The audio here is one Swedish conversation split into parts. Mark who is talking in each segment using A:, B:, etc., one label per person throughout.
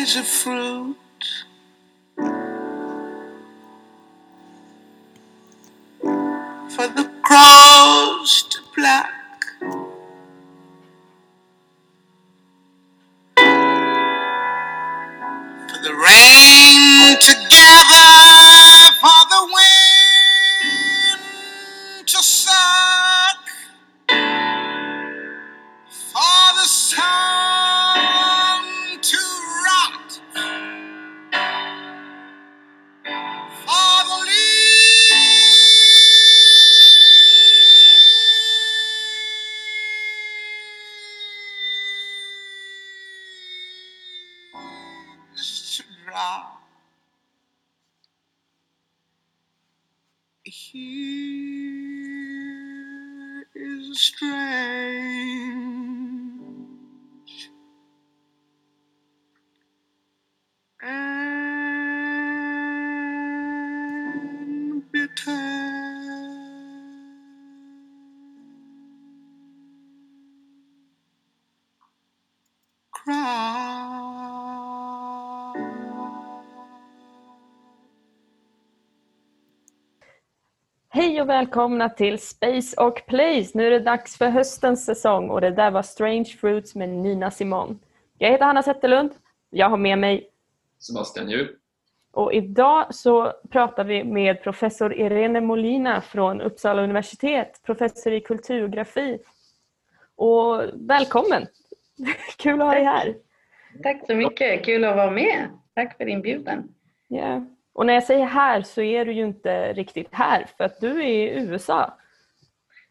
A: is a fruit. Cry.
B: Hej och välkomna till Space och Place. Nu är det dags för höstens säsong och det där var Strange Fruits med Nina Simon. Jag heter Hanna Zetterlund. Jag har med mig
C: Sebastian Djup.
B: och idag så pratar vi med professor Irene Molina från Uppsala universitet, professor i kulturgrafi. Och välkommen! Kul att ha dig här.
D: Tack så mycket, kul att vara med. Tack för inbjudan.
B: Ja. Och när jag säger här så är du ju inte riktigt här för att du är i USA.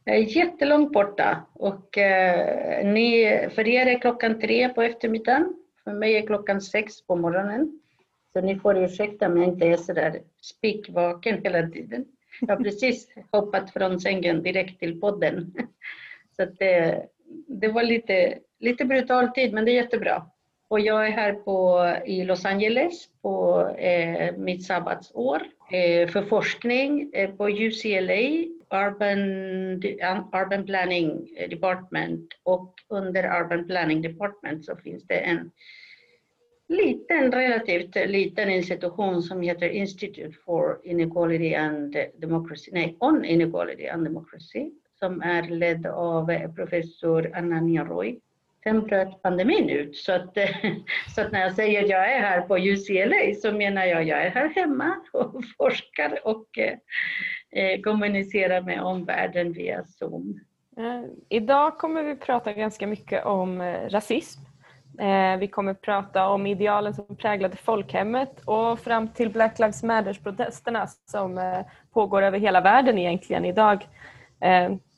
D: Jag är jättelångt borta och eh, ni, för er är klockan tre på eftermiddagen. För mig är klockan sex på morgonen. Så ni får ursäkta om jag inte är sådär spikvaken hela tiden. Jag har precis hoppat från sängen direkt till podden. Så att det, det var lite, lite brutal tid, men det är jättebra. Och jag är här på, i Los Angeles på eh, mitt sabbatsår eh, för forskning eh, på UCLA, Urban, Urban Planning Department och under Urban Planning Department så finns det en liten, relativt liten institution som heter Institute for Inequality and Democracy, nej, On Inequality and Democracy som är ledd av eh, professor Anania Roy Sen bröt pandemin ut så att, eh, så att när jag säger att jag är här på UCLA så menar jag att jag är här hemma och forskar och eh, eh, kommunicerar med omvärlden via Zoom.
B: Eh, idag kommer vi prata ganska mycket om rasism. Vi kommer prata om idealen som präglade folkhemmet och fram till Black Lives Matters-protesterna som pågår över hela världen egentligen idag.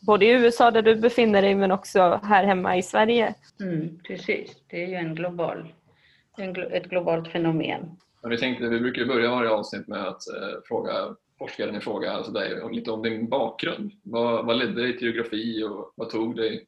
B: Både i USA där du befinner dig men också här hemma i Sverige.
D: Mm, precis, det är ju en global, en, glo- ett globalt fenomen.
C: Men vi tänkte, vi brukar börja varje avsnitt med att eh, fråga forskaren i fråga, alltså dig, lite om din bakgrund. Vad, vad ledde dig till geografi och vad tog dig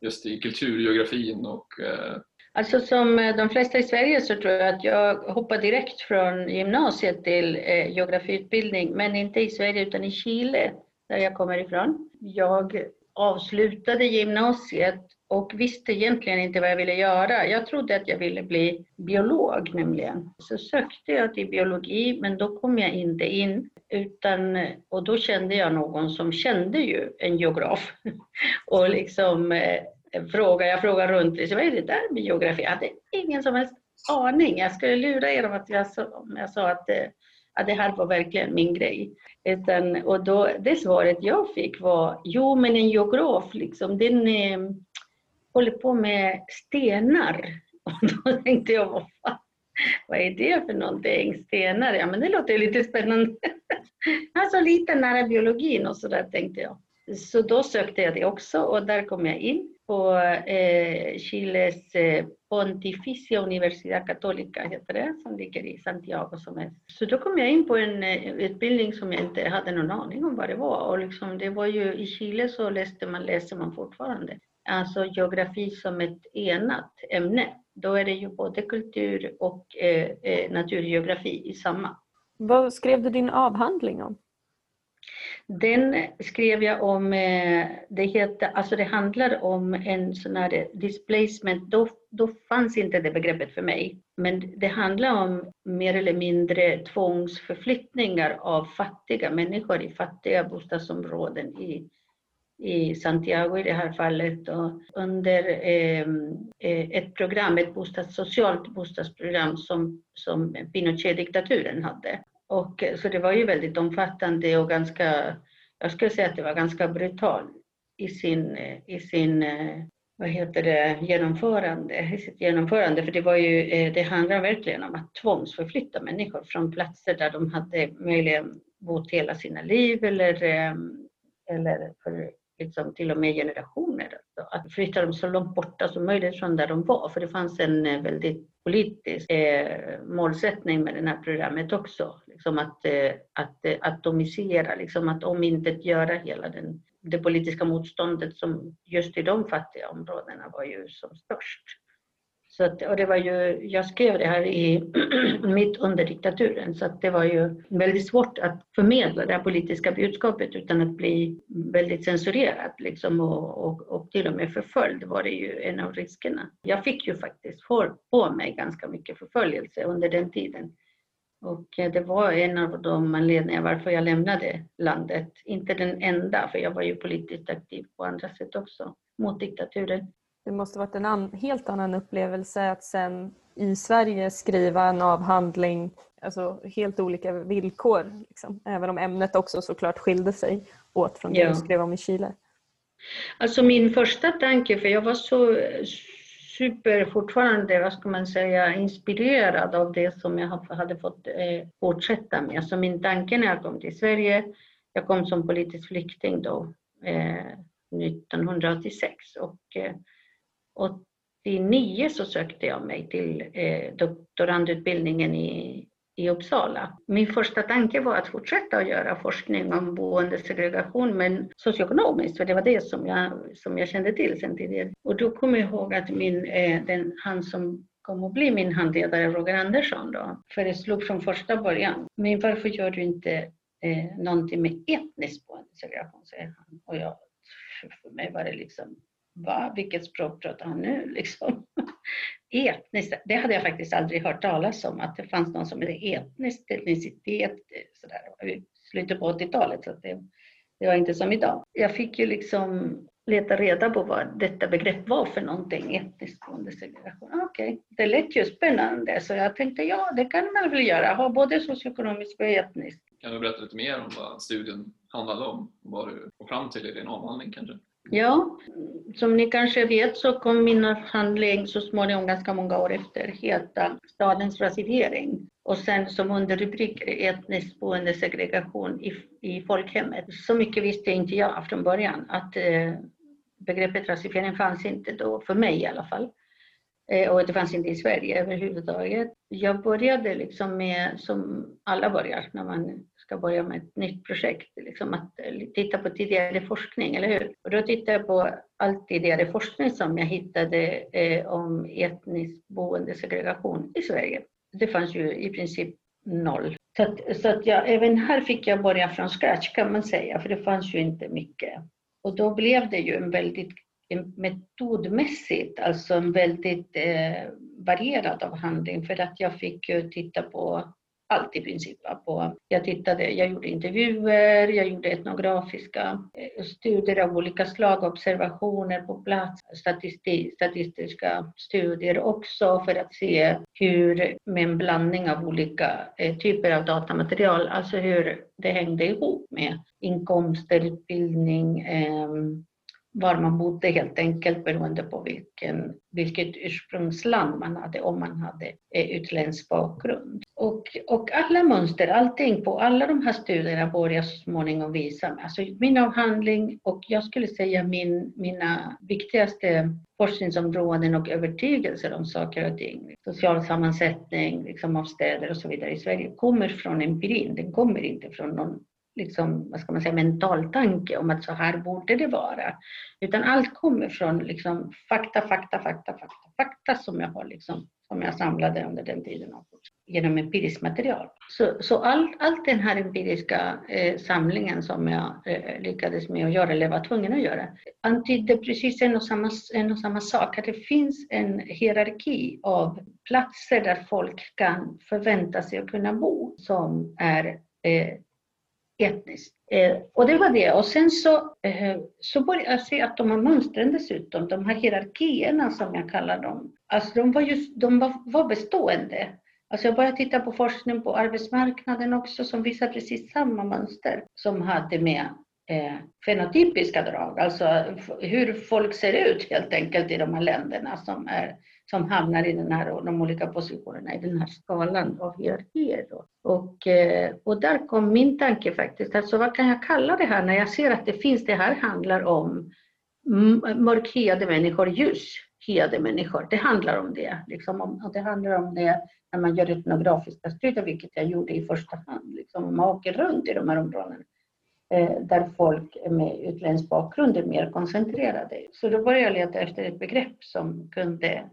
C: just i kulturgeografin och eh,
D: Alltså som eh, de flesta i Sverige så tror jag att jag hoppade direkt från gymnasiet till eh, geografiutbildning, men inte i Sverige utan i Chile, där jag kommer ifrån. Jag avslutade gymnasiet och visste egentligen inte vad jag ville göra. Jag trodde att jag ville bli biolog nämligen. Så sökte jag till biologi, men då kom jag inte in. Utan, och då kände jag någon som kände ju en geograf. och liksom eh, frågade, jag frågade runt, vad är det där med geografi? Jag hade ingen som helst aning. Jag skulle lura er om att jag sa, om jag sa att, eh, att det här var verkligen min grej. Utan, och då, det svaret jag fick var, jo men en geograf, liksom, den eh, håller på med stenar. Och då tänkte jag, vad, fan, vad är det för någonting? Stenar? Ja men det låter lite spännande. alltså lite nära biologin och sådär tänkte jag. Så då sökte jag det också och där kom jag in på eh, Chiles eh, Pontificia Universidad Católica heter det, som ligger i Santiago. Som är. Så då kom jag in på en eh, utbildning som jag inte hade någon aning om vad det var. Och liksom, det var ju, I Chile så läste man, läser man fortfarande alltså geografi som ett enat ämne. Då är det ju både kultur och eh, eh naturgeografi i samma.
B: Vad skrev du din avhandling om?
D: Den skrev jag om, eh, det, heter, alltså det handlar om en sån här displacement, då, då fanns inte det begreppet för mig. Men det handlar om mer eller mindre tvångsförflyttningar av fattiga människor i fattiga bostadsområden i, i Santiago i det här fallet och under ehm, eh, ett program, ett bostads, socialt bostadsprogram som, som Pinochet-diktaturen hade. Och, eh, så det var ju väldigt omfattande och ganska, jag skulle säga att det var ganska brutal i sin, eh, i sin eh, vad heter det, genomförande, i sitt genomförande. För det, var ju, det handlar verkligen om att tvångsförflytta människor från platser där de hade möjligen bott hela sina liv eller, eller för liksom till och med generationer. Att flytta dem så långt borta som möjligt från där de var. För det fanns en eh, väldigt politisk eh, målsättning med det här programmet också. Liksom att, eh, att eh, atomisera, liksom att omintetgöra hela den, det politiska motståndet som just i de fattiga områdena var ju som störst. Så att, och det var ju, jag skrev det här i, mitt under diktaturen så att det var ju väldigt svårt att förmedla det här politiska budskapet utan att bli väldigt censurerad liksom, och, och, och till och med förföljd var det ju en av riskerna. Jag fick ju faktiskt på mig ganska mycket förföljelse under den tiden. Och eh, det var en av de anledningar varför jag lämnade landet. Inte den enda, för jag var ju politiskt aktiv på andra sätt också mot diktaturen.
B: Det måste varit en an, helt annan upplevelse att sen i Sverige skriva en avhandling, alltså helt olika villkor, liksom. även om ämnet också såklart skilde sig åt från det ja. du skrev om i Chile.
D: Alltså min första tanke, för jag var så super fortfarande, vad ska man säga, inspirerad av det som jag hade fått eh, fortsätta med. Så min tanke när jag kom till Sverige, jag kom som politisk flykting då, eh, 1986 och eh, 89 så sökte jag mig till eh, doktorandutbildningen i, i Uppsala. Min första tanke var att fortsätta att göra forskning om boendesegregation men socioekonomiskt, för det var det som jag, som jag kände till sen tidigare. Och då kommer jag ihåg att min, eh, den, han som kom att bli min handledare, Roger Andersson, då, föreslog från första början, men varför gör du inte eh, någonting med etnisk boendesegregation, säger han. Och jag, för mig var det liksom Va? Vilket språk pratar han nu? Liksom. Etniskt, det hade jag faktiskt aldrig hört talas om, att det fanns någon som hette etnisk etnicitet sådär, i slutet på 80-talet. Så det, det var inte som idag. Jag fick ju liksom leta reda på vad detta begrepp var för någonting, etnisk boendesegregation. Ah, okej, okay. det lät ju spännande så jag tänkte ja, det kan man väl göra, ha både socioekonomisk och etnisk.
C: Kan du berätta lite mer om vad studien handlade om? Vad du kom fram till i din avhandling kanske?
D: Ja, som ni kanske vet så kom min avhandling så småningom, ganska många år efter, heta Stadens rasifiering. Och sen som underrubrik etnisk boendesegregation i, i folkhemmet. Så mycket visste inte jag från början att eh, begreppet rasifiering fanns inte då, för mig i alla fall. Eh, och det fanns inte i Sverige överhuvudtaget. Jag började liksom med, som alla börjar när man ska börja med ett nytt projekt, liksom att eh, titta på tidigare forskning, eller hur? Och då tittade jag på all tidigare forskning som jag hittade eh, om etnisk boendesegregation i Sverige. Det fanns ju i princip noll. Så, att, så att jag, även här fick jag börja från scratch kan man säga, för det fanns ju inte mycket. Och då blev det ju en väldigt en metodmässigt, alltså en väldigt eh, varierad avhandling för att jag fick ju titta på allt i princip. På, jag, tittade, jag gjorde intervjuer, jag gjorde etnografiska eh, studier av olika slag, observationer på plats, statistik, statistiska studier också för att se hur, med en blandning av olika eh, typer av datamaterial, alltså hur det hängde ihop med inkomster, utbildning, eh, var man bodde helt enkelt beroende på vilken, vilket ursprungsland man hade, om man hade eh, utländsk bakgrund. Och, och alla mönster, allting på alla de här studierna började så småningom visa mig. Alltså min avhandling och jag skulle säga min, mina viktigaste forskningsområden och övertygelser om saker och ting, social sammansättning liksom av städer och så vidare i Sverige, kommer från empirin. Den kommer inte från någon liksom, vad ska man säga, mental tanke om att så här borde det vara. Utan allt kommer från liksom, fakta, fakta, fakta, fakta, fakta som jag har liksom som jag samlade under den tiden genom empiriskt material. Så, så all, allt den här empiriska eh, samlingen som jag eh, lyckades med att göra, eller var tvungen att göra, antydde precis en och, samma, en och samma sak, att det finns en hierarki av platser där folk kan förvänta sig att kunna bo som är eh, etniskt. Eh, och det var det. Och sen så, eh, så började jag se att de här mönstren dessutom, de här hierarkierna som jag kallar dem, alltså de var, just, de var, var bestående. Alltså jag började titta på forskning på arbetsmarknaden också som visar precis samma mönster som hade med eh, fenotypiska drag, alltså hur folk ser ut helt enkelt i de här länderna som, är, som hamnar i den här, de olika positionerna i den här skalan av hierarkier. Och, eh, och där kom min tanke faktiskt, alltså vad kan jag kalla det här när jag ser att det finns, det här handlar om mörkhyade människor, ljushyade människor. Det handlar om det. Liksom, och det handlar om det när man gör etnografiska studier, vilket jag gjorde i första hand. Liksom, man åker runt i de här områdena eh, där folk med utländsk bakgrund är mer koncentrerade. Så då började jag leta efter ett begrepp som kunde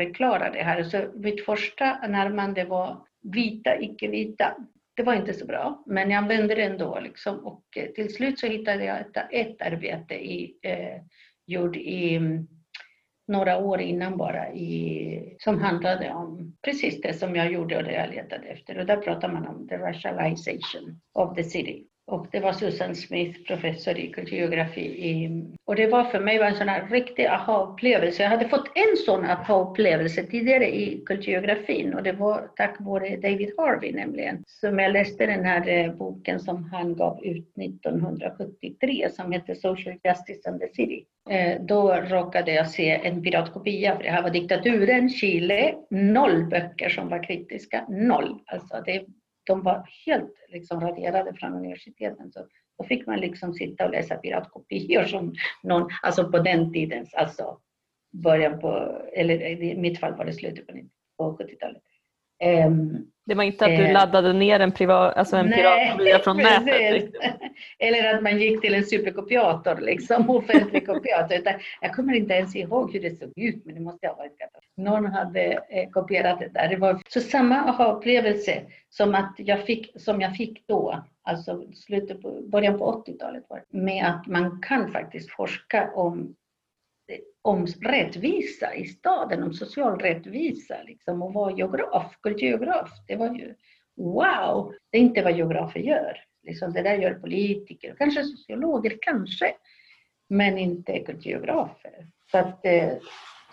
D: förklara det här. Så mitt första närmande var vita, icke-vita. Det var inte så bra, men jag använde det ändå. Liksom. Och eh, till slut så hittade jag ett, ett arbete i, eh, gjort i mm, några år innan bara i, som handlade om precis det som jag gjorde och det jag letade efter. Och där pratar man om the racialization of the city. Och det var Susan Smith, professor i kulturgeografi. I, och det var för mig en sån här riktig aha-upplevelse. Jag hade fått en sån aha-upplevelse tidigare i kulturgeografin och det var tack vare David Harvey nämligen. Som jag läste den här eh, boken som han gav ut 1973 som heter Social Justice and the City. Eh, då råkade jag se en piratkopia, för det här var diktaturen, Chile, noll böcker som var kritiska, noll. Alltså det de var helt liksom raderade från universiteten. Så då fick man liksom sitta och läsa piratkopior som någon, alltså på den tiden, alltså början på, eller i mitt fall var det slutet på, på 70-talet.
B: Um, ehm, det var inte att du eh, laddade ner en, privat, alltså en piratkopia från nätet?
D: Eller att man gick till en superkopiator, liksom, offentlig kopiator. Utan jag kommer inte ens ihåg hur det såg ut, men det måste ha varit Någon hade eh, kopierat det där. Det var så samma aha-upplevelse som, att jag fick, som jag fick då, alltså slutet på, början på 80-talet, med att man kan faktiskt forska om om rättvisa i staden, om social rättvisa liksom, och vara geograf, kulturgeograf. Det var ju wow! Det är inte vad geografer gör. Liksom, det där gör politiker, kanske sociologer, kanske, men inte kulturgeografer. Så, att, eh,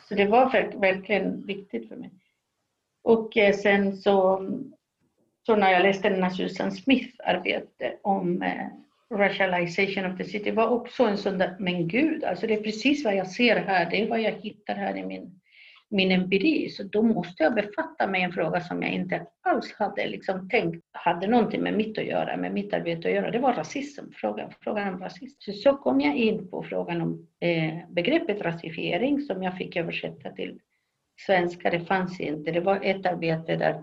D: så det var verkligen viktigt för mig. Och eh, sen så, så när jag läste den här Susan Smith arbete om eh, racialization of the city var också en sån där, men gud, alltså det är precis vad jag ser här, det är vad jag hittar här i min, min empiri. Så då måste jag befatta mig en fråga som jag inte alls hade liksom tänkt hade någonting med mitt att göra, med mitt arbete att göra. Det var rasism, frågan, frågan om rasism. Så, så kom jag in på frågan om eh, begreppet rasifiering som jag fick översätta till svenska. Det fanns inte. Det var ett arbete där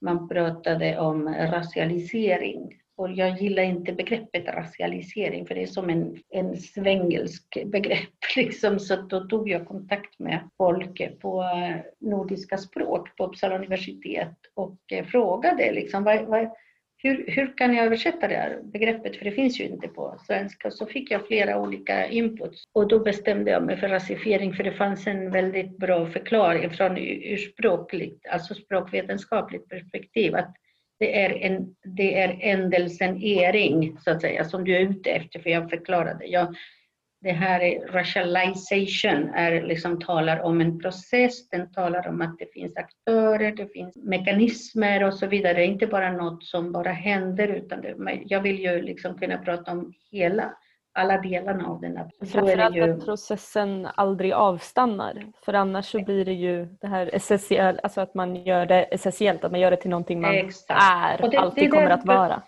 D: man pratade om racialisering och jag gillar inte begreppet racialisering för det är som en, en svängelsk begrepp. Liksom. Så då tog jag kontakt med folk på eh, nordiska språk på Uppsala universitet och eh, frågade liksom, vad, vad, hur, hur kan jag översätta det här begreppet? För det finns ju inte på svenska. Så fick jag flera olika inputs och då bestämde jag mig för rasifiering för det fanns en väldigt bra förklaring från urspråkligt, alltså språkvetenskapligt perspektiv. Att det är, en, det är ändelsen ering, så att säga, som du är ute efter, för jag förklarade. Jag, det här är racialization, är liksom, talar om en process, den talar om att det finns aktörer, det finns mekanismer och så vidare. Det är inte bara något som bara händer, utan det, jag vill ju liksom kunna prata om hela alla delarna av den här.
B: Framförallt ju... att processen aldrig avstannar för annars så blir det ju det här essentiellt, alltså att man gör det essentiellt, att man gör det till någonting man Exakt. är, och det, alltid det, kommer att vara.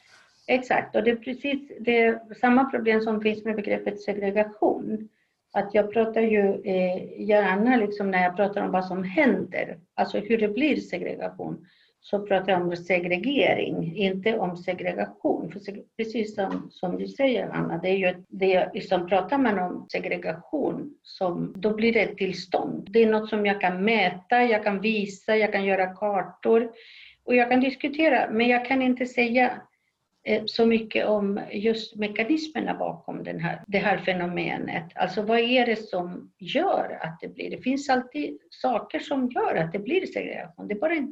D: Exakt, och det är precis det är samma problem som finns med begreppet segregation. Att jag pratar ju eh, gärna liksom när jag pratar om vad som händer, alltså hur det blir segregation, så pratar jag om segregering, inte om segregation. För precis som, som du säger Anna, det är ju det, liksom, pratar man om segregation, som, då blir det ett tillstånd. Det är något som jag kan mäta, jag kan visa, jag kan göra kartor och jag kan diskutera, men jag kan inte säga Eh, så mycket om just mekanismerna bakom den här, det här fenomenet. Alltså vad är det som gör att det blir? Det finns alltid saker som gör att det blir segregation. Det bara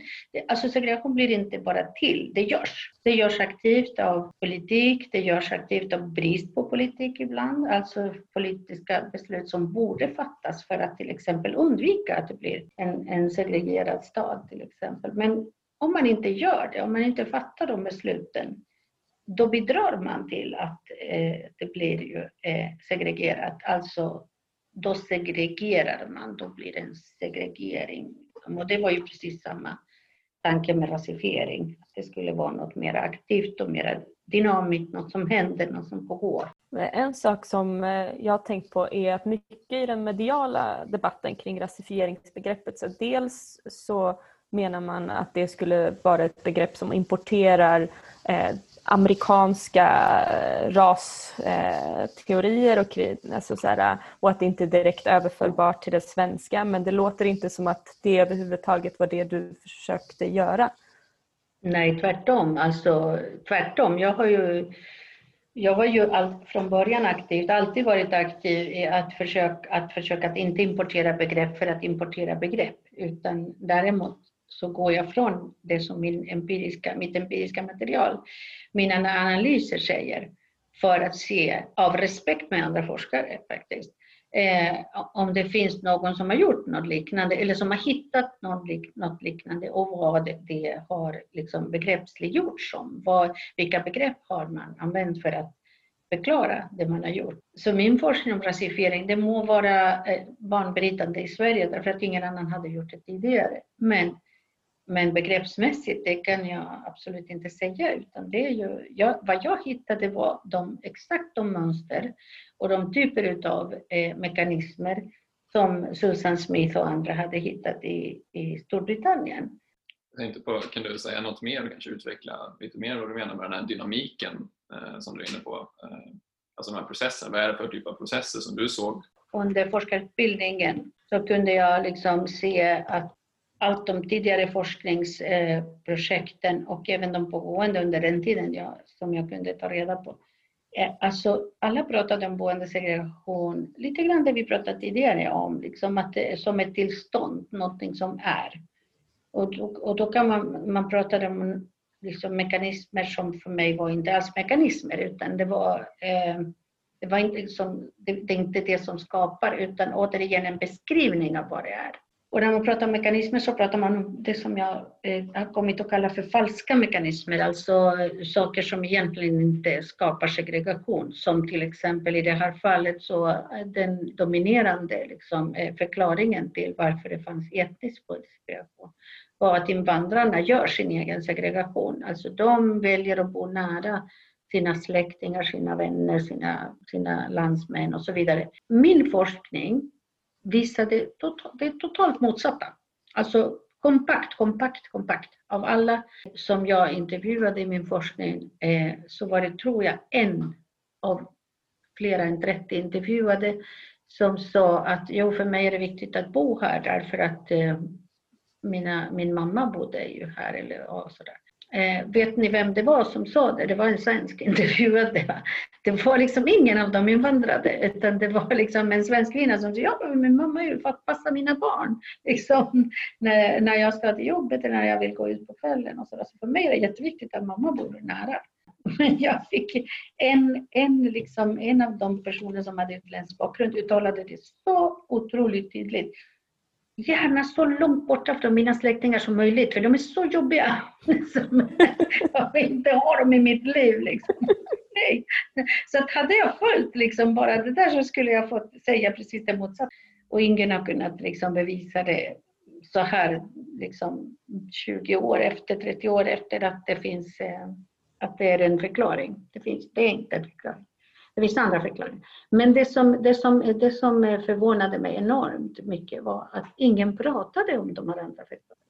D: alltså segregation blir inte bara till, det görs. Det görs aktivt av politik, det görs aktivt av brist på politik ibland, alltså politiska beslut som borde fattas för att till exempel undvika att det blir en, en segregerad stad till exempel. Men om man inte gör det, om man inte fattar de besluten, då bidrar man till att eh, det blir ju eh, segregerat. Alltså, då segregerar man, då blir det en segregering. Och det var ju precis samma tanke med rasifiering. Det skulle vara något mer aktivt och mer dynamiskt, något som händer, något som pågår.
B: En sak som eh, jag har tänkt på är att mycket i den mediala debatten kring rasifieringsbegreppet, så dels så menar man att det skulle vara ett begrepp som importerar eh, amerikanska eh, rasteorier eh, och, alltså så här, och att det inte är direkt överförbart till det svenska men det låter inte som att det överhuvudtaget var det du försökte göra.
D: Nej, tvärtom. Alltså, tvärtom. Jag har ju jag var ju all, från början aktiv, alltid varit aktiv i att försöka att, försöka att inte importera begrepp för att importera begrepp, utan däremot så går jag från det som min empiriska, mitt empiriska material, mina analyser säger, för att se, av respekt med andra forskare faktiskt, eh, om det finns någon som har gjort något liknande eller som har hittat något, lik, något liknande och vad det, har liksom begreppsliggjorts som. Vad, vilka begrepp har man använt för att förklara det man har gjort. Så min forskning om rasifiering, det må vara eh, banbrytande i Sverige därför att ingen annan hade gjort det tidigare. Men men begreppsmässigt, det kan jag absolut inte säga, utan det är ju, jag, vad jag hittade var de, exakt de mönster och de typer av eh, mekanismer som Susan Smith och andra hade hittat i, i Storbritannien.
C: Jag tänkte på, kan du säga något mer, kanske utveckla lite mer vad du menar med den här dynamiken eh, som du är inne på? Eh, alltså de här processerna, vad är det för typ av processer som du såg?
D: Under forskarutbildningen så kunde jag liksom se att allt de tidigare forskningsprojekten och även de pågående under den tiden jag, som jag kunde ta reda på. Eh, alltså, alla pratade om boendesegregation, lite grann det vi pratade tidigare om, liksom att det är som ett tillstånd, någonting som är. Och då, och då kan man, man pratade om liksom mekanismer som för mig var inte alls mekanismer, utan det var, eh, det var inte, liksom, det, det är inte det som skapar, utan återigen en beskrivning av vad det är. Och när man pratar om mekanismer så pratar man om det som jag eh, har kommit att kalla för falska mekanismer, alltså eh, saker som egentligen inte skapar segregation. Som till exempel i det här fallet så eh, den dominerande liksom, eh, förklaringen till varför det fanns etnisk segregation var att invandrarna gör sin egen segregation. Alltså de väljer att bo nära sina släktingar, sina vänner, sina, sina landsmän och så vidare. Min forskning visade det tota-, totalt motsatta. Alltså kompakt, kompakt, kompakt. Av alla som jag intervjuade i min forskning eh, så var det, tror jag, en av flera än 30 intervjuade som sa att jo, för mig är det viktigt att bo här därför att eh, mina, min mamma bodde ju här eller och sådär. Eh, vet ni vem det var som sa det? Det var en svensk intervjuad. Det var, det var liksom ingen av dem invandrade, utan det var liksom en svensk kvinna som sa, ja, min mamma är ju för att passa mina barn. Liksom, när, när jag ska till jobbet eller när jag vill gå ut på kvällen. Och så, där. så för mig är det jätteviktigt att mamma bor nära. Men jag fick en, en, liksom, en av de personer som hade utländsk bakgrund uttalade det så otroligt tydligt gärna så långt borta från mina släktingar som möjligt, för de är så jobbiga. jag vill inte ha dem i mitt liv. Liksom. Nej. Så att hade jag följt liksom bara det där så skulle jag fått säga precis det motsatta. Och ingen har kunnat liksom bevisa det så här liksom 20 år efter, 30 år efter att det finns eh, att det är en förklaring. Det, finns, det är inte en förklaring. Det finns andra förklaringar. Men det som, det, som, det som förvånade mig enormt mycket var att ingen pratade om de här andra förklaringarna.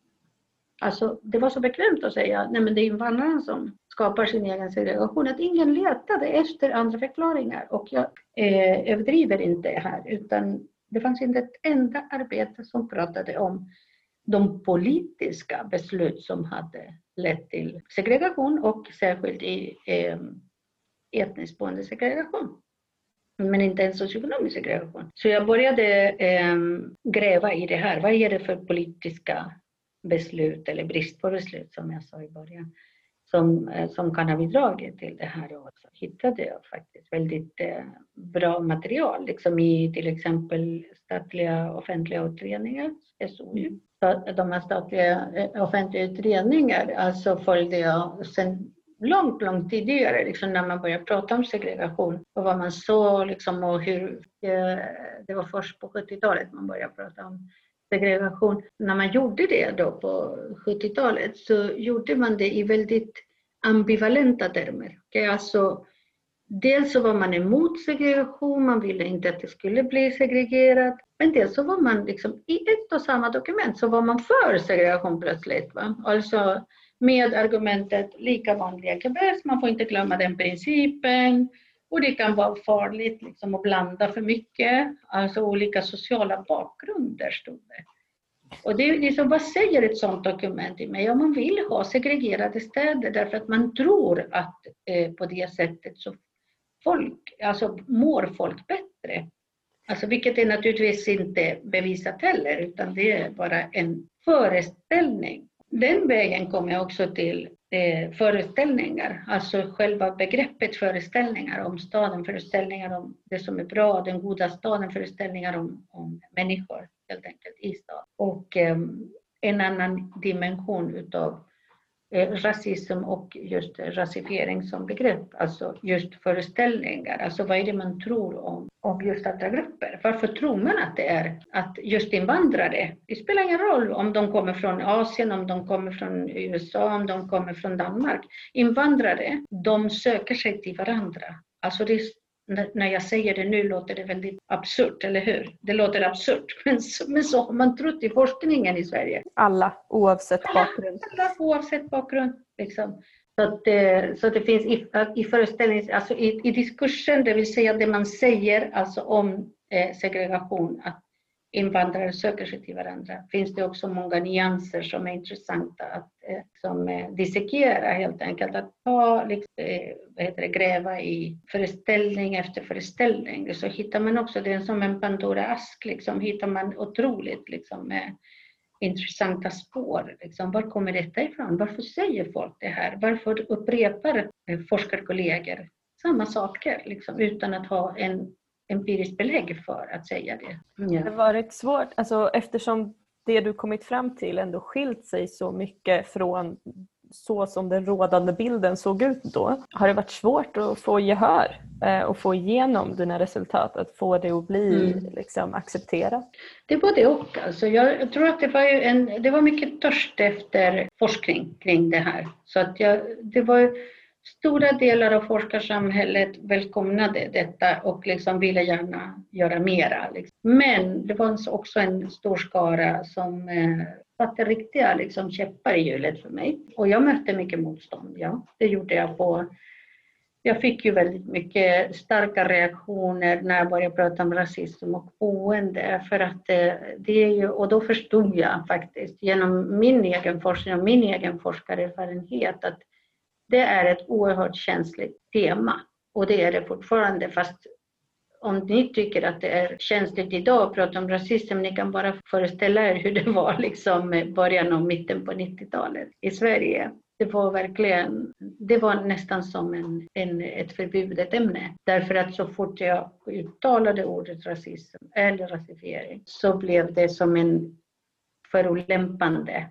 D: Alltså, det var så bekvämt att säga nej men det är invandrarna som skapar sin egen segregation, att ingen letade efter andra förklaringar. Och jag eh, överdriver inte här, utan det fanns inte ett enda arbete som pratade om de politiska beslut som hade lett till segregation och särskilt i eh, etniskt boende segregation. Men inte ens socioekonomisk segregation. Så jag började eh, gräva i det här. Vad är det för politiska beslut eller brist på beslut som jag sa i början som, eh, som kan ha bidragit till det här. Och så hittade jag faktiskt väldigt eh, bra material, liksom i till exempel statliga offentliga utredningar, SOU. De här statliga eh, offentliga utredningar alltså följde jag sen långt, långt tidigare, liksom när man började prata om segregation och vad man såg liksom, och hur eh, det var först på 70-talet man började prata om segregation. När man gjorde det då på 70-talet så gjorde man det i väldigt ambivalenta termer. Okay? Alltså, dels så var man emot segregation, man ville inte att det skulle bli segregerat. Men dels så var man liksom, i ett och samma dokument så var man för segregation plötsligt. Va? Alltså med argumentet lika vanliga kebabs, man får inte glömma den principen. Och det kan vara farligt liksom, att blanda för mycket. Alltså olika sociala bakgrunder stod det. Och det är liksom, vad säger ett sådant dokument till mig? Ja, man vill ha segregerade städer därför att man tror att eh, på det sättet så folk, alltså mår folk bättre. Alltså, vilket är naturligtvis inte bevisat heller, utan det är bara en föreställning. Den vägen kom jag också till eh, föreställningar, alltså själva begreppet föreställningar om staden, föreställningar om det som är bra, den goda staden, föreställningar om, om människor helt enkelt i staden. Och eh, en annan dimension utav Eh, rasism och just rasifiering som begrepp, alltså just föreställningar, alltså vad är det man tror om, om just andra grupper? Varför tror man att det är att just invandrare, det spelar ingen roll om de kommer från Asien, om de kommer från USA, om de kommer från Danmark. Invandrare, de söker sig till varandra. Alltså det när jag säger det nu låter det väldigt absurt, eller hur? Det låter absurt, men så, men så har man trott i forskningen i Sverige.
B: Alla, oavsett bakgrund.
D: Alla, oavsett bakgrund. Liksom. Så, att, eh, så att det finns i, i föreställnings, alltså i, i diskursen, det vill säga det man säger alltså om eh, segregation, att invandrare söker sig till varandra, finns det också många nyanser som är intressanta att eh, som, eh, dissekera helt enkelt. Att ta, liksom, eh, vad heter det, gräva i föreställning efter föreställning. Så hittar man också, det är som en Pandora-ask, liksom, hittar man otroligt liksom, intressanta spår. Liksom, var kommer detta ifrån? Varför säger folk det här? Varför upprepar forskarkollegor samma saker liksom, utan att ha en empiriskt belägg för att säga det.
B: Ja. Det har varit svårt, alltså, eftersom det du kommit fram till ändå skilt sig så mycket från så som den rådande bilden såg ut då. Har det varit svårt att få gehör eh, och få igenom dina resultat, att få det att bli mm. liksom, accepterat?
D: Det var det och. Alltså jag tror att det var, en, det var mycket törst efter forskning kring det här. Så att jag, det var stora delar av forskarsamhället välkomnade detta och liksom ville gärna göra mera. Liksom. Men det fanns också en stor skara som eh, satte riktiga liksom, käppar i hjulet för mig. Och jag mötte mycket motstånd, ja. Det gjorde jag på jag fick ju väldigt mycket starka reaktioner när jag började prata om rasism och boende. För att eh, det är ju, och då förstod jag faktiskt genom min egen forskning och min egen forskarerfarenhet att det är ett oerhört känsligt tema och det är det fortfarande fast om ni tycker att det är känsligt idag att prata om rasism, ni kan bara föreställa er hur det var liksom början och mitten på 90-talet i Sverige. Det var verkligen, det var nästan som en, en, ett förbjudet ämne. Därför att så fort jag uttalade ordet rasism eller rasifiering så blev det som en förolämpande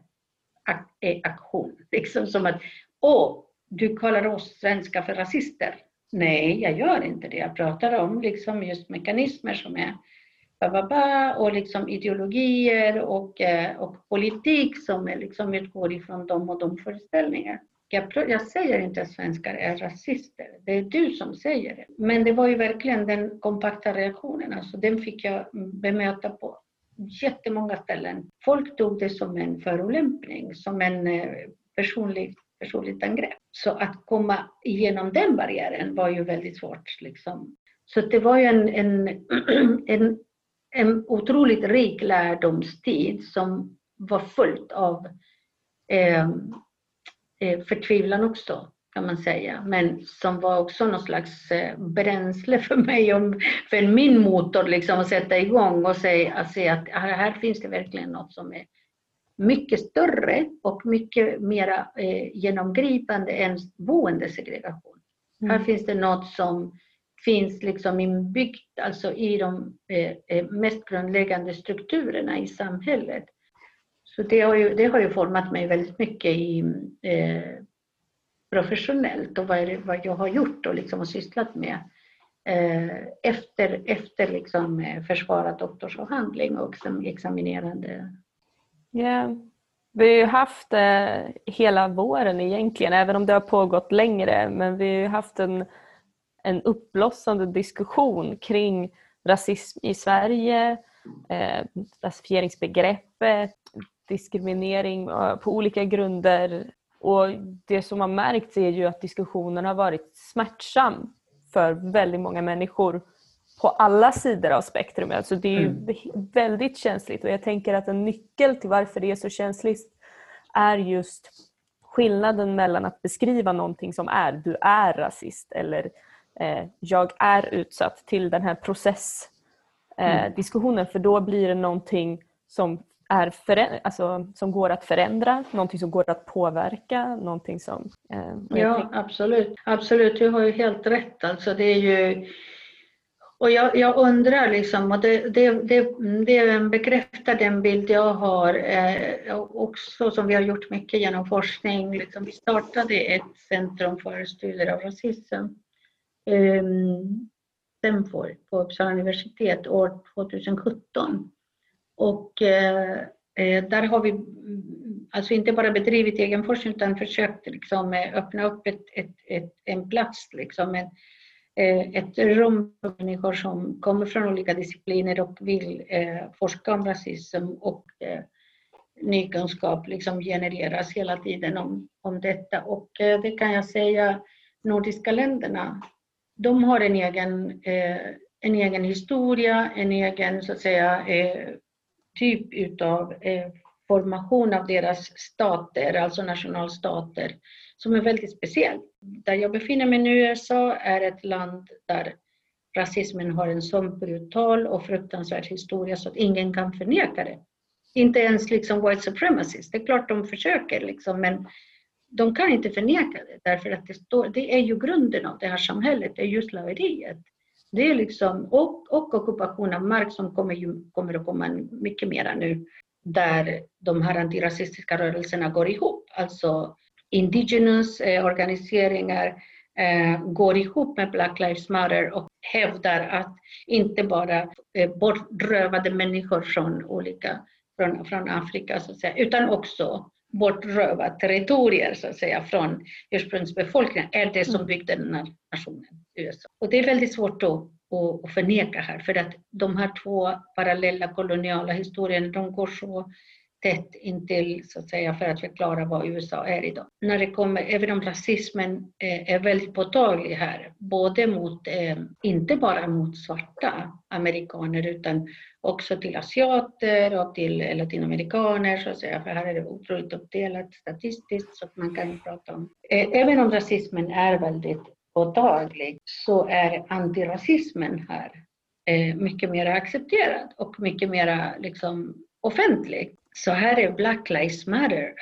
D: aktion. Liksom som att, åh, du kallar oss svenskar för rasister. Nej, jag gör inte det. Jag pratar om liksom just mekanismer som är ba, och liksom ideologier och, eh, och politik som är liksom utgår ifrån de och de föreställningar. Jag, jag, säger inte att svenskar är rasister, det är du som säger det. Men det var ju verkligen den kompakta reaktionen, alltså den fick jag bemöta på jättemånga ställen. Folk tog det som en förolämpning, som en eh, personlig, personligt angrepp. Så att komma igenom den barriären var ju väldigt svårt. Liksom. Så det var ju en, en, en, en otroligt rik lärdomstid som var fullt av eh, eh, förtvivlan också kan man säga, men som var också någon slags eh, bränsle för mig, om, för min motor liksom att sätta igång och se, att se att här finns det verkligen något som är mycket större och mycket mera eh, genomgripande än boendesegregation. Mm. Här finns det något som finns liksom inbyggt alltså i de eh, eh, mest grundläggande strukturerna i samhället. Så det har ju, det har ju format mig väldigt mycket i, eh, professionellt och vad, det, vad jag har gjort och liksom sysslat med eh, efter, efter liksom eh, försvarat doktorsavhandling och examinerande.
B: Yeah. Vi har ju haft eh, hela våren egentligen, även om det har pågått längre, men vi har haft en, en uppblossande diskussion kring rasism i Sverige, eh, rasifieringsbegreppet, diskriminering eh, på olika grunder och det som har märkts är ju att diskussionen har varit smärtsam för väldigt många människor på alla sidor av spektrumet. Alltså det är mm. väldigt känsligt och jag tänker att en nyckel till varför det är så känsligt är just skillnaden mellan att beskriva någonting som är du är rasist eller eh, jag är utsatt till den här processdiskussionen eh, för då blir det någonting som är alltså, som går att förändra, någonting som går att påverka, någonting som...
D: Eh, ja, absolut. Absolut, du har ju helt rätt. Alltså, det är ju... Och jag, jag undrar, liksom, och det, det, det, det bekräftar den bild jag har, eh, också som vi har gjort mycket genom forskning. Liksom, vi startade ett centrum för studier av rasism, eh, Semfor, på Uppsala universitet år 2017. Och eh, eh, där har vi alltså inte bara bedrivit egen forskning utan försökt liksom, eh, öppna upp ett, ett, ett, en plats, liksom, en, Eh, ett rum för människor som kommer från olika discipliner och vill eh, forska om rasism och eh, ny kunskap liksom genereras hela tiden om, om detta. Och det kan jag säga, nordiska länderna, de har en egen, en egen historia, en egen så att säga typ utav formation av deras stater, alltså nationalstater, som är väldigt speciell. Där jag befinner mig nu, USA, är ett land där rasismen har en så brutal och fruktansvärd historia så att ingen kan förneka det. Inte ens liksom white supremacists. Det är klart de försöker, liksom, men de kan inte förneka det därför att det, står, det är ju grunden av det här samhället, det är just slaveriet. Det är liksom, och, och ockupation av mark som kommer, ju, kommer att komma mycket mera nu, där de här antirasistiska rörelserna går ihop. Alltså indigenous eh, organiseringar eh, går ihop med Black Lives Matter och hävdar att inte bara eh, bortrövade människor från olika, från, från Afrika så att säga, utan också bortröva territorier så att säga från ursprungsbefolkningen är det som mm. byggde den här nationen USA. Och det är väldigt svårt att, och förneka här för att de här två parallella koloniala historierna de går så tätt intill så att säga för att förklara vad USA är idag. När det kommer, även om rasismen eh, är väldigt påtaglig här, både mot, eh, inte bara mot svarta amerikaner utan också till asiater och till latinamerikaner så att säga, för här är det otroligt uppdelat statistiskt så att man kan prata om. Eh, även om rasismen är väldigt påtaglig så är antirasismen här eh, mycket mer accepterad och mycket mer liksom offentlig. Så här är Black Lives Matter.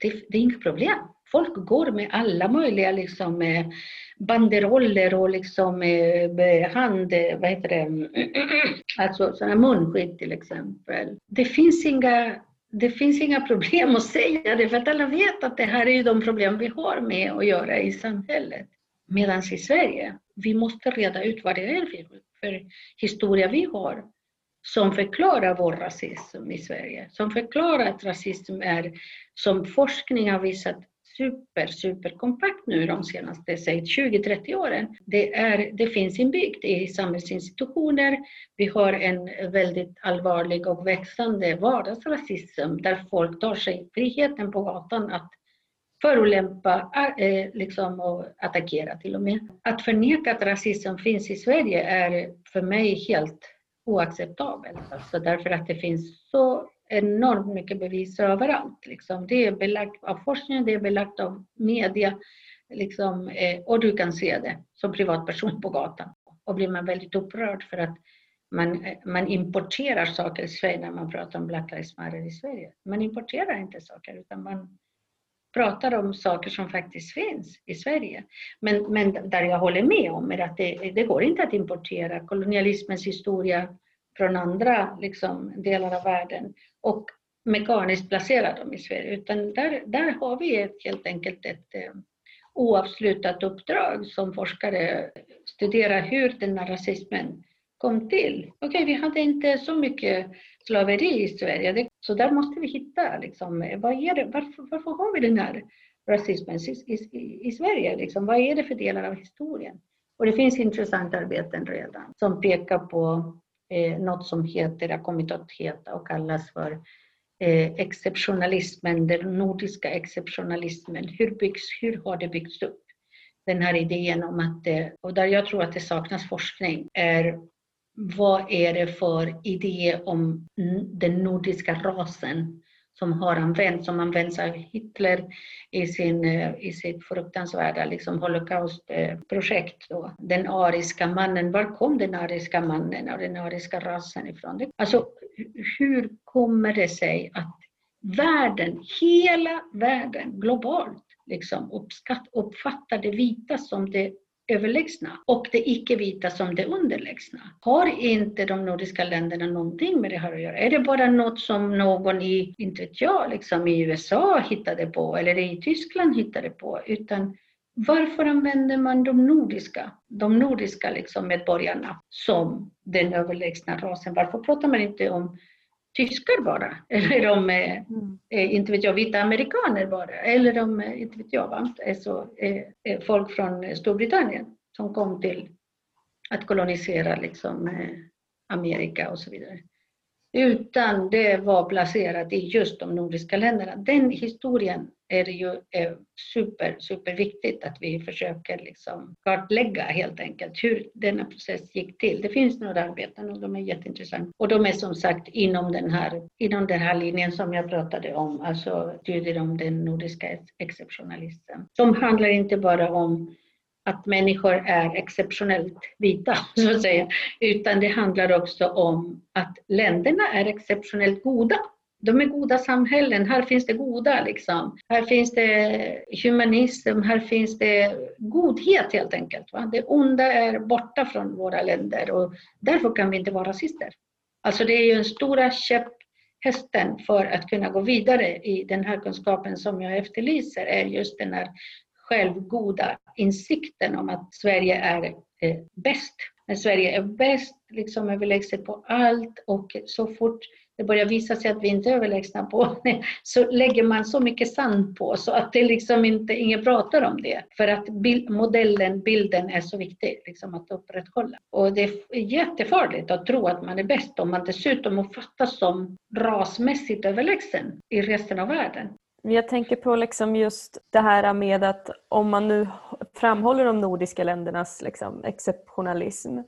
D: Det, det, är inget problem. Folk går med alla möjliga liksom, eh, banderoller och liksom, eh, hand, vad heter det, alltså sådana munskydd till exempel. Det finns inga det finns inga problem att säga det, för att alla vet att det här är de problem vi har med att göra i samhället. Medan i Sverige, vi måste reda ut vad det är för historia vi har som förklarar vår rasism i Sverige, som förklarar att rasism är, som forskning har visat super, super kompakt nu de senaste 20-30 åren. Det, är, det finns inbyggt i samhällsinstitutioner. Vi har en väldigt allvarlig och växande vardagsrasism där folk tar sig friheten på gatan att förolämpa eh, liksom, och attackera till och med. Att förneka att rasism finns i Sverige är för mig helt oacceptabelt. Alltså därför att det finns så enormt mycket bevis överallt. Liksom. Det är belagt av forskningen, det är belagt av media. Liksom, eh, och du kan se det som privatperson på gatan. Och blir man väldigt upprörd för att man, eh, man importerar saker i Sverige när man pratar om Black Lives Matter i Sverige. Man importerar inte saker utan man pratar om saker som faktiskt finns i Sverige. Men, men där jag håller med om är att det, det går inte att importera kolonialismens historia från andra liksom, delar av världen och mekaniskt placera dem i Sverige. Utan där, där har vi ett, helt enkelt ett eh, oavslutat uppdrag som forskare studera hur den här rasismen kom till. Okej, okay, vi hade inte så mycket slaveri i Sverige, det, så där måste vi hitta liksom, vad är det, varför, varför har vi den här rasismen i, i, i Sverige? Liksom, vad är det för delar av historien? Och det finns intressanta arbeten redan som pekar på eh, något som heter, har kommit att heta och kallas för eh, exceptionalismen, den nordiska exceptionalismen. Hur, byggs, hur har det byggts upp? Den här idén om att, det, och där jag tror att det saknas forskning, är vad är det för idé om den nordiska rasen som har använts, som används av Hitler i, sin, eh, i sitt fruktansvärda liksom, holocaustprojekt. Då. Den ariska mannen, var kom den ariska mannen och den ariska rasen ifrån? Alltså, hur kommer det sig att världen, hela världen globalt, liksom, uppskatt, uppfattar det vita som det överlägsna och det icke-vita som det underlägsna. Har inte de nordiska länderna någonting med det här att göra? Är det bara något som någon i, inte vet jag, liksom i USA hittade på eller i Tyskland hittade på? Utan varför använder man de nordiska, de nordiska liksom medborgarna som den överlägsna rasen? Varför pratar man inte om tyskar bara, eller om, mm. inte vet jag, vita amerikaner bara, eller om, inte vet jag, alltså, eh, folk från Storbritannien som kom till att kolonisera liksom, eh, Amerika och så vidare utan det var placerat i just de nordiska länderna. Den historien är det ju super, superviktigt att vi försöker liksom kartlägga helt enkelt hur denna process gick till. Det finns några arbeten och de är jätteintressanta. Och de är som sagt inom den här, inom den här linjen som jag pratade om, alltså studier om den nordiska exceptionalismen. Som handlar inte bara om att människor är exceptionellt vita, så att säga, utan det handlar också om att länderna är exceptionellt goda. De är goda samhällen, här finns det goda liksom. Här finns det humanism, här finns det godhet helt enkelt. Va? Det onda är borta från våra länder och därför kan vi inte vara rasister. Alltså det är ju den stora käpphästen för att kunna gå vidare i den här kunskapen som jag efterlyser är just den här självgoda insikten om att Sverige är eh, bäst. Men Sverige är bäst, liksom överlägset på allt och så fort det börjar visa sig att vi inte är överlägsna på så lägger man så mycket sand på så att det liksom inte, ingen pratar om det. För att bild, modellen, bilden är så viktig liksom att upprätthålla. Och det är jättefarligt att tro att man är bäst om man dessutom uppfattas som rasmässigt överlägsen i resten av världen.
B: Jag tänker på liksom just det här med att om man nu framhåller de nordiska ländernas liksom exceptionalism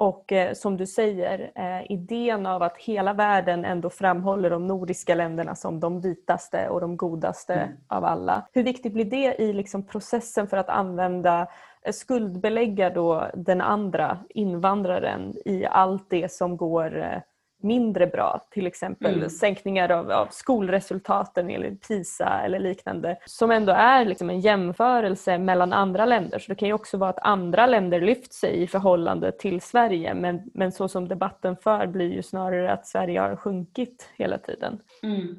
B: och eh, som du säger, eh, idén av att hela världen ändå framhåller de nordiska länderna som de vitaste och de godaste mm. av alla. Hur viktigt blir det i liksom processen för att använda eh, skuldbelägga då den andra invandraren i allt det som går mindre bra, till exempel mm. sänkningar av, av, skolresultaten enligt PISA eller liknande, som ändå är liksom en jämförelse mellan andra länder. Så det kan ju också vara att andra länder lyft sig i förhållande till Sverige men, men så som debatten för blir ju snarare att Sverige har sjunkit hela tiden.
D: Mm.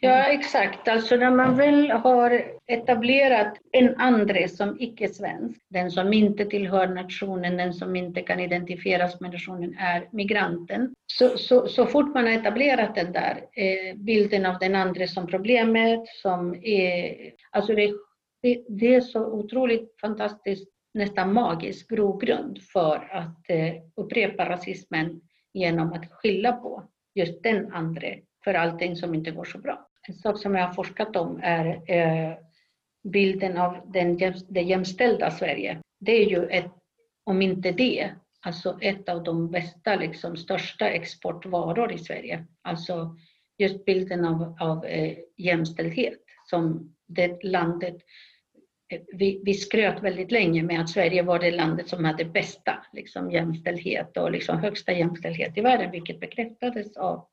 D: Ja exakt, alltså när man väl har etablerat en andre som icke-svensk, den som inte tillhör nationen, den som inte kan identifieras med nationen är migranten, så, så så, fort man har etablerat den där eh, bilden av den andra som problemet, som är, alltså det är det, det är så otroligt fantastiskt, nästan magisk grogrund för att eh, upprepa rasismen genom att skylla på just den andra för allting som inte går så bra. En sak som jag har forskat om är eh, bilden av den, det jämställda Sverige. Det är ju ett, om inte det, alltså ett av de bästa, liksom, största exportvaror i Sverige. Alltså just bilden av, av eh, jämställdhet som det landet eh, vi, vi skröt väldigt länge med att Sverige var det landet som hade bästa liksom, jämställdhet och liksom, högsta jämställdhet i världen, vilket bekräftades av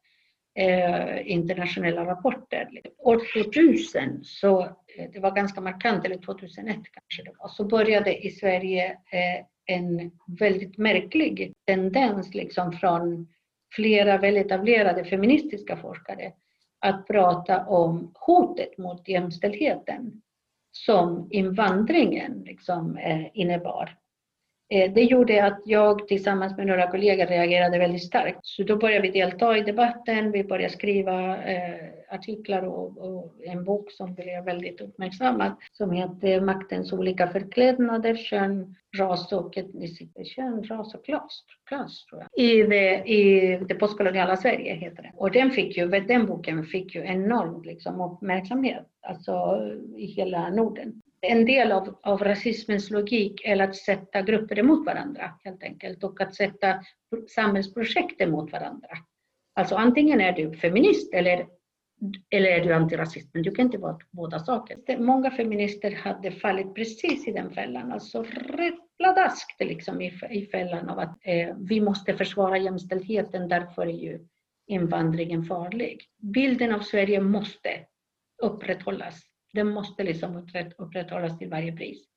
D: eh, internationella rapporter. År 2000, så, eh, det var ganska markant, eller 2001 kanske det var, så började i Sverige eh, en väldigt märklig tendens liksom från flera väletablerade feministiska forskare att prata om hotet mot jämställdheten som invandringen liksom, eh, innebar. Eh, det gjorde att jag tillsammans med några kollegor reagerade väldigt starkt. Så då började vi delta i debatten, vi började skriva eh, artiklar och, och, en bok som blev väldigt uppmärksammad som heter Maktens olika förklädnader, kön, ras och etnicitet. Kön, ras och klass, klass tror jag. I det, i det postkoloniala Sverige heter det. Och den, fick ju, den boken fick ju enorm liksom, uppmärksamhet alltså, i hela Norden en del av, av rasismens logik är att sätta grupper emot varandra helt enkelt och att sätta samhällsprojekt emot varandra. Alltså antingen är du feminist eller, eller är du antirasist, men du kan inte vara båda saker. Många feminister hade fallit precis i den fällan, alltså rätt pladaskt liksom i, i fällan av att eh, vi måste försvara jämställdheten, därför är ju invandringen farlig. Bilden av Sverige måste upprätthållas den måste liksom upprätthållas till varje pris.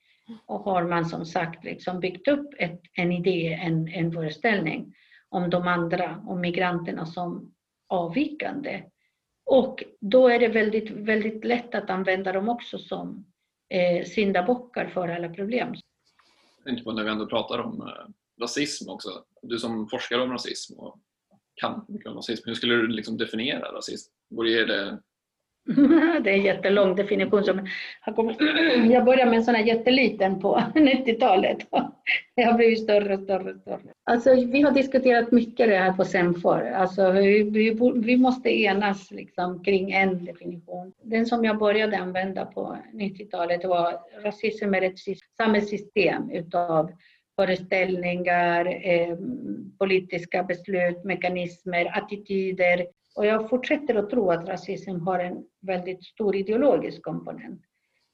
D: Och har man som sagt liksom byggt upp ett, en idé, en, en föreställning om de andra, om migranterna som avvikande. Och då är det väldigt, väldigt lätt att använda dem också som eh, syndabockar för alla problem.
C: Jag tänkte på när vi ändå pratar om eh, rasism också. Du som forskar om rasism och kan mycket om rasism, hur skulle du liksom definiera rasism? Vore det det
D: är en jättelång definition. Som jag började med en sån här jätteliten på 90-talet. Det har blivit större och större. Och större. Alltså, vi har diskuterat mycket det här på Semfor. Alltså, vi, vi, vi måste enas liksom, kring en definition. Den som jag började använda på 90-talet var rasism är ett samhällssystem utav föreställningar, eh, politiska beslut, mekanismer, attityder, och jag fortsätter att tro att rasism har en väldigt stor ideologisk komponent.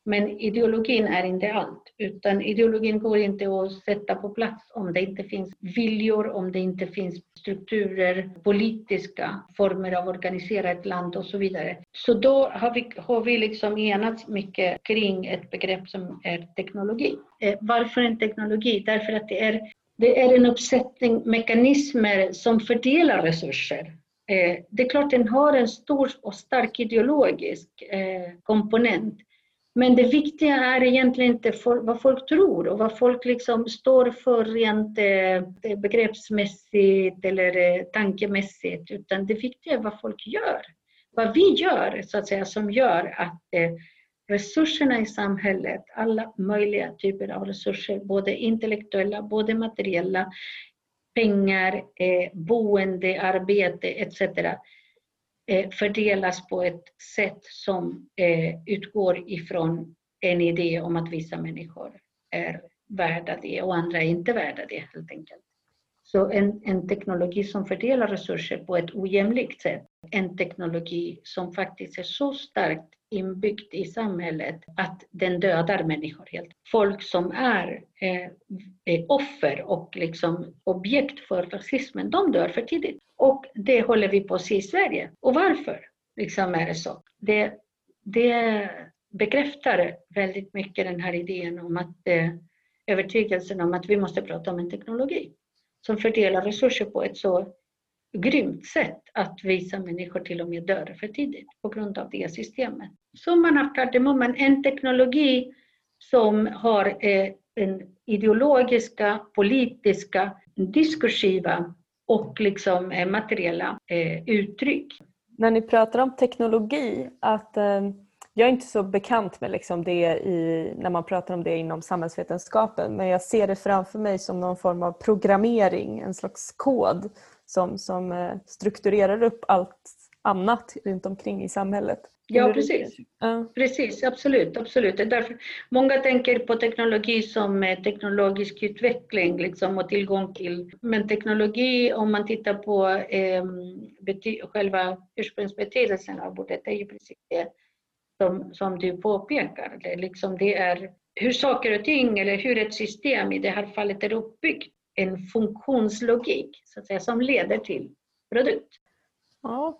D: Men ideologin är inte allt, utan ideologin går inte att sätta på plats om det inte finns viljor, om det inte finns strukturer, politiska former av organiserat land och så vidare. Så då har vi, har vi liksom enats mycket kring ett begrepp som är teknologi. Eh, varför en teknologi? Därför att det är, det är en uppsättning mekanismer som fördelar resurser eh, det är klart den har en stor och stark ideologisk eh, komponent. Men det viktiga är egentligen inte vad folk tror och vad folk liksom står för rent eh, begreppsmässigt eller eh, tankemässigt, utan det viktiga är vad folk gör. Vad vi gör, så att säga, som gör att eh, resurserna i samhället, alla möjliga typer av resurser, både intellektuella, både materiella, pengar, eh, boende, arbete etc. Eh, fördelas på ett sätt som eh, utgår ifrån en idé om att vissa människor är värda det och andra är inte värda det helt enkelt. Så en, en teknologi som fördelar resurser på ett ojämlikt sätt, en teknologi som faktiskt är så starkt inbyggt i samhället att den dödar människor helt. Folk som är, eh, offer och liksom objekt för rasismen, de dör för tidigt. Och det håller vi på att se i Sverige. Och varför liksom är det så? Det, det bekräftar väldigt mycket den här idén om att eh, övertygelsen om att vi måste prata om en teknologi som fördelar resurser på ett så grymt sätt att vissa människor till och med dör för tidigt på grund av det systemet. Summan av kardemumman, en teknologi som har eh, en ideologiska, politiska, diskursiva och liksom eh, materiella eh, uttryck.
B: När ni pratar om teknologi, att eh, Jag är inte så bekant med liksom det i, när man pratar om det inom samhällsvetenskapen men jag ser det framför mig som någon form av programmering, en slags kod som, som eh, strukturerar upp allt annat runt omkring i samhället.
D: Ja, precis.
B: Ja.
D: Precis, absolut. absolut. Det är därför många tänker på teknologi som eh, teknologisk utveckling liksom, och tillgång till. Men teknologi, om man tittar på eh, bety- själva ursprungsbetydelsen av ordet, är ju precis det som, som du påpekar. Det, liksom, det är hur saker och ting, eller hur ett system i det här fallet är uppbyggt. En funktionslogik, så att säga, som leder till produkt.
B: Ja,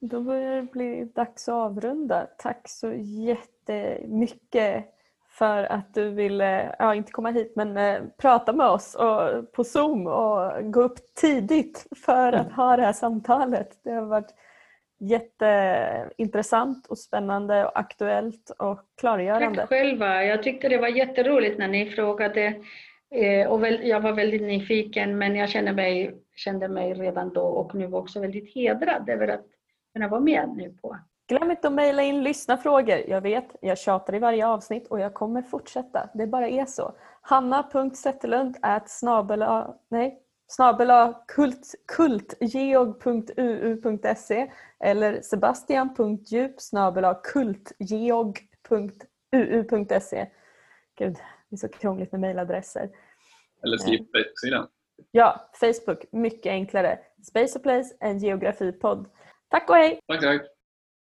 B: då börjar det bli dags att avrunda. Tack så jättemycket för att du ville, ja inte komma hit men eh, prata med oss och, på Zoom och gå upp tidigt för att ha det här samtalet. Det har varit jätteintressant och spännande och aktuellt och klargörande.
D: Tack själva. Jag tyckte det var jätteroligt när ni frågade eh, och jag var väldigt nyfiken men jag kände mig, kände mig redan då och nu också väldigt hedrad över att kunna vara med nu på.
B: Glöm inte att mejla in lyssnafrågor. Jag vet, jag tjatar i varje avsnitt och jag kommer fortsätta. Det bara är så. Hanna.zetterlund snabela, nej, snabela kult, kultgeog.uu.se eller sebastian.djup snabela kultgeog.uu.se Gud, det är så krångligt med mejladresser.
C: Eller skriv på Facebook-sidan.
B: Ja, Facebook, mycket enklare. Space och Place, en geografipodd. Tack och hej!
C: Tack, tack.